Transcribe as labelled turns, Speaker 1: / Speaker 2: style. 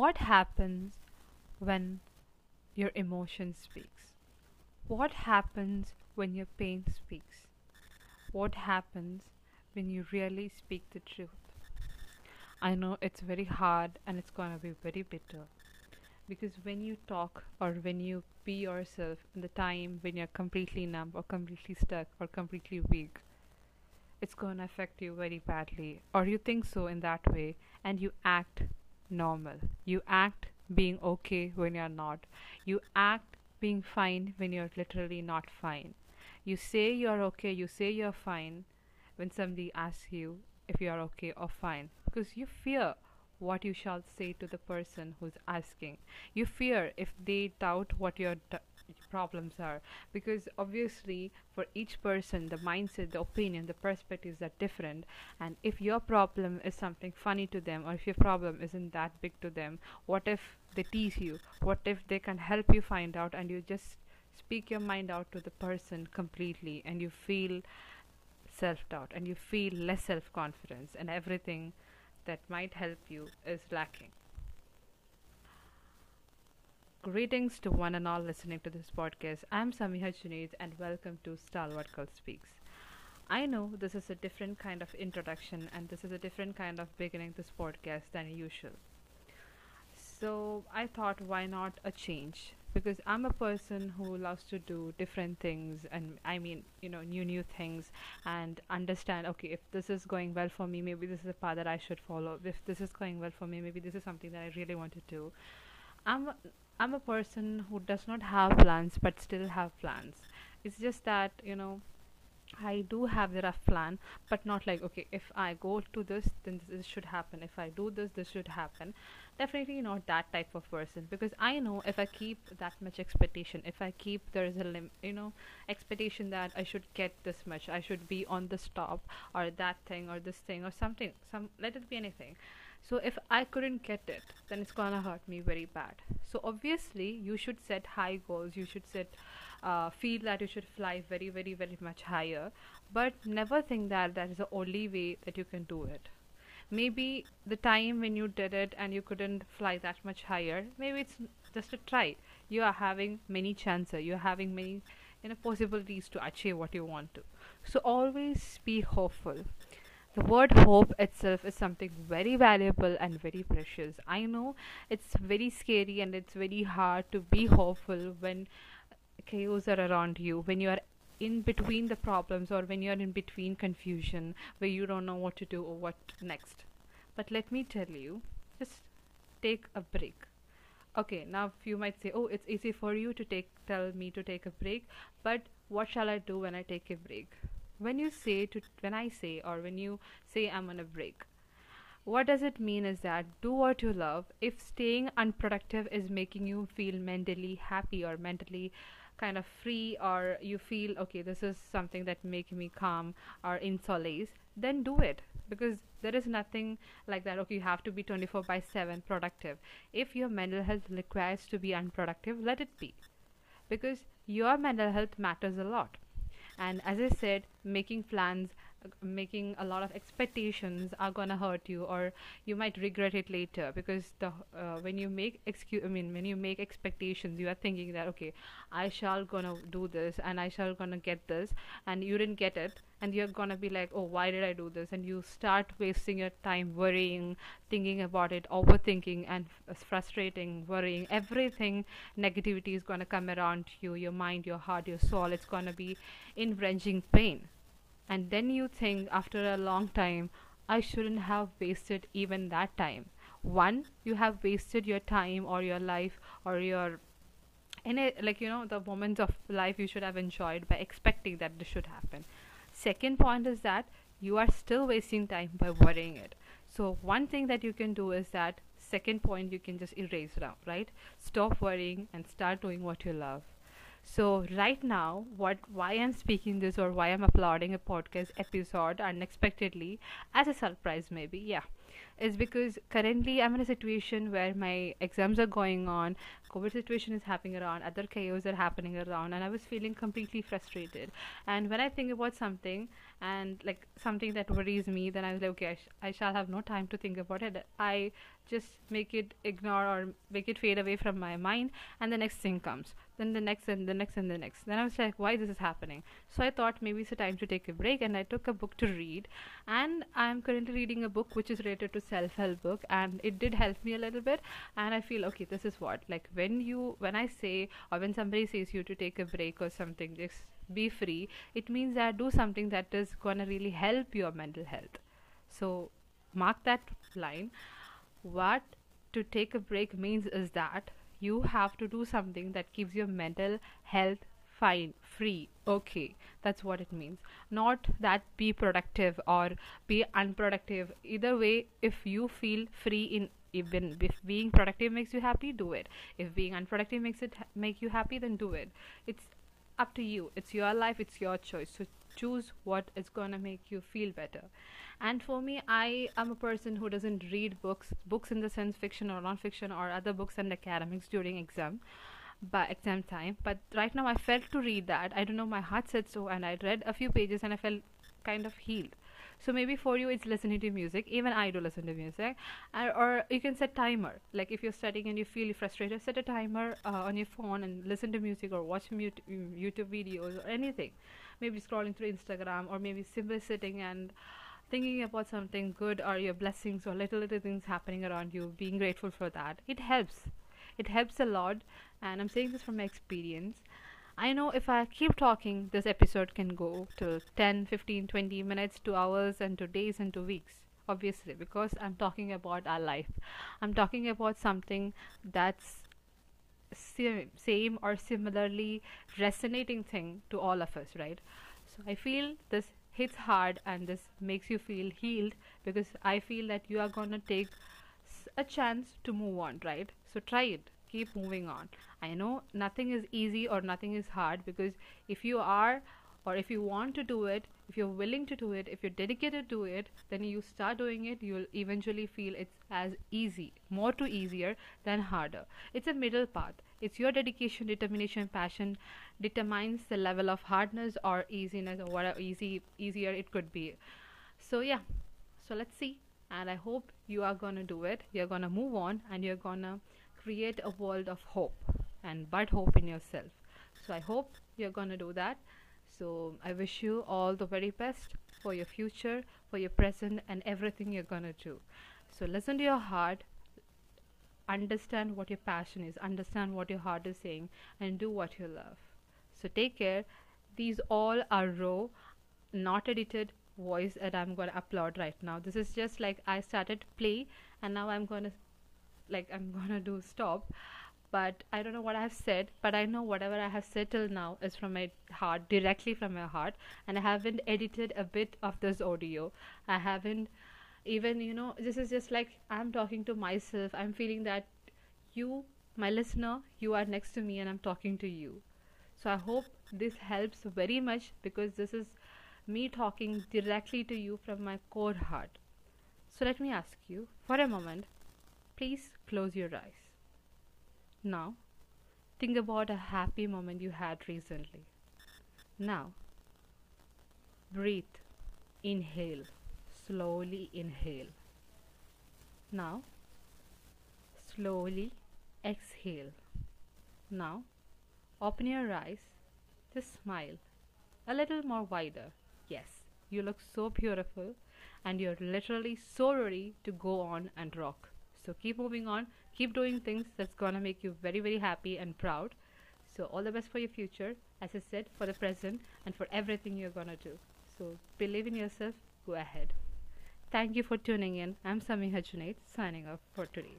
Speaker 1: What happens when your emotion speaks? What happens when your pain speaks? What happens when you really speak the truth? I know it's very hard and it's gonna be very bitter because when you talk or when you be yourself in the time when you're completely numb or completely stuck or completely weak, it's gonna affect you very badly. Or you think so in that way and you act normal. You act being okay when you're not. You act being fine when you're literally not fine. You say you're okay, you say you're fine when somebody asks you if you're okay or fine because you fear what you shall say to the person who's asking. You fear if they doubt what your d- problems are. Because obviously for each person the mindset the opinion the perspectives are different. And if your problem is something funny to them or if your problem isn't that big to them what if they tease you? What if they can help you find out and you just speak your mind out to the person completely and you feel self doubt and you feel less self confidence and everything that might help you is lacking Greetings to one and all listening to this podcast. I'm Samiha Junaid and welcome to Stalwart Girl Speaks. I know this is a different kind of introduction and this is a different kind of beginning this podcast than usual. So I thought why not a change? Because I'm a person who loves to do different things and I mean, you know, new new things and understand okay, if this is going well for me, maybe this is a path that I should follow. If this is going well for me, maybe this is something that I really want to do. I'm I'm a person who does not have plans but still have plans. It's just that, you know, I do have the rough plan, but not like okay, if I go to this, then this should happen. If I do this, this should happen. Definitely not that type of person because I know if I keep that much expectation, if I keep there is a lim- you know expectation that I should get this much, I should be on the top or that thing or this thing or something. Some let it be anything so if i couldn't get it then it's gonna hurt me very bad. So obviously you should set high goals. You should set uh, feel that you should fly very very very much higher. But never think that that is the only way that you can do it. Maybe the time when you did it and you couldn't fly that much higher maybe it's just a try. You are having many chances. You're having many you know possibilities to achieve what you want to. So always be hopeful the word hope itself is something very valuable and very precious. I know it's very scary and it's very hard to be hopeful when chaos are around you, when you are in between the problems or when you're in between confusion where you don't know what to do or what next. But let me tell you, just take a break. Okay, now you might say, "Oh, it's easy for you to take tell me to take a break, but what shall I do when I take a break?" When you say to when i say or when you say i'm on a break what does it mean is that do what you love. If staying unproductive is making you feel mentally happy or mentally kind of free or you feel okay this is something that makes me calm or in solace then do it. Because there is nothing like that okay you have to be 24 by 7 productive. If your mental health requires to be unproductive let it be. Because your mental health matters a lot and as i said making plans making a lot of expectations are gonna hurt you or you might regret it later because the uh, when you make excuse i mean when you make expectations you are thinking that okay i shall gonna do this and i shall gonna get this and you didn't get it and you're gonna be like oh why did i do this? And you start wasting your time worrying thinking about it overthinking and f- frustrating worrying. Everything negativity is gonna come around you your mind your heart your soul it's gonna be in wrenching pain and then you think after a long time i shouldn't have wasted even that time. One you have wasted your time or your life or your it like you know the moments of life you should have enjoyed by expecting that this should happen. Second point is that you are still wasting time by worrying it. So one thing that you can do is that second point you can just erase it out right? Stop worrying and start doing what you love so right now, what why I'm speaking this or why I'm uploading a podcast episode unexpectedly as a surprise, maybe yeah. is because currently I'm in a situation where my exams are going on, COVID situation is happening around, other chaos are happening around, and I was feeling completely frustrated. And when I think about something and like something that worries me, then I was like, okay, I, sh- I shall have no time to think about it. I just make it ignore or make it fade away from my mind, and the next thing comes. Then the next and the next and the next. Then I was like, why this is happening? So I thought maybe it's a time to take a break, and I took a book to read. And I'm currently reading a book which is related to self-help book, and it did help me a little bit. And I feel okay, this is what like when you when i say or when somebody says you to take a break or something just be free it means that do something that is going to really help your mental health. So mark that line. What to take a break means is that you have to do something that keeps your mental health fine free okay. That's what it means. Not that be productive or be unproductive. Either way if you feel free in even if being productive makes you happy do it. If being unproductive makes it make you happy then do it. It's up to you. It's your life. It's your choice. So choose what is going to make you feel better. And for me i am a person who doesn't read books books in the sense fiction or non-fiction or other books and academics during exam by exam time. But right now i felt to read that. I don't know my heart said so and i read a few pages and i felt kind of healed so maybe for you it's listening to music. Even i do listen to music. Or, or you can set timer. Like if you're studying and you feel frustrated set a timer uh, on your phone and listen to music or watch mute, youtube videos or anything. Maybe scrolling through instagram or maybe simply sitting and thinking about something good or your blessings or little little things happening around you being grateful for that. It helps. It helps a lot. And i'm saying this from my experience I know if I keep talking, this episode can go to 10, 15, 20 minutes, to hours, and to days and to weeks. Obviously, because I'm talking about our life. I'm talking about something that's same, same or similarly resonating thing to all of us, right? So I feel this hits hard and this makes you feel healed because I feel that you are gonna take a chance to move on, right? So try it keep moving on. I know nothing is easy or nothing is hard because if you are or if you want to do it if you're willing to do it if you're dedicated to it then you start doing it you'll eventually feel it's as easy more to easier than harder. It's a middle path. It's your dedication determination passion determines the level of hardness or easiness or whatever easy easier it could be. So yeah. So let's see. And i hope you are gonna do it. You're gonna move on and you're gonna create a world of hope and bud hope in yourself. So I hope you're going to do that. So I wish you all the very best for your future, for your present, and everything you're going to do. So listen to your heart, understand what your passion is, understand what your heart is saying, and do what you love. So take care. These all are raw, not edited voice that I'm going to upload right now. This is just like I started play, and now I'm going to like I'm gonna do stop but I don't know what I've said, but I know whatever I have said till now is from my heart, directly from my heart, and I haven't edited a bit of this audio. I haven't even, you know, this is just like I'm talking to myself. I'm feeling that you, my listener, you are next to me and I'm talking to you. So I hope this helps very much because this is me talking directly to you from my core heart. So let me ask you for a moment Please close your eyes. Now, think about a happy moment you had recently. Now, breathe. Inhale. Slowly inhale. Now, slowly exhale. Now, open your eyes. Just smile. A little more wider. Yes, you look so beautiful and you're literally so ready to go on and rock. So keep moving on, keep doing things that's gonna make you very, very happy and proud. So all the best for your future, as I said, for the present and for everything you're gonna do. So believe in yourself, go ahead. Thank you for tuning in. I'm Samiha Junaid, signing off for today.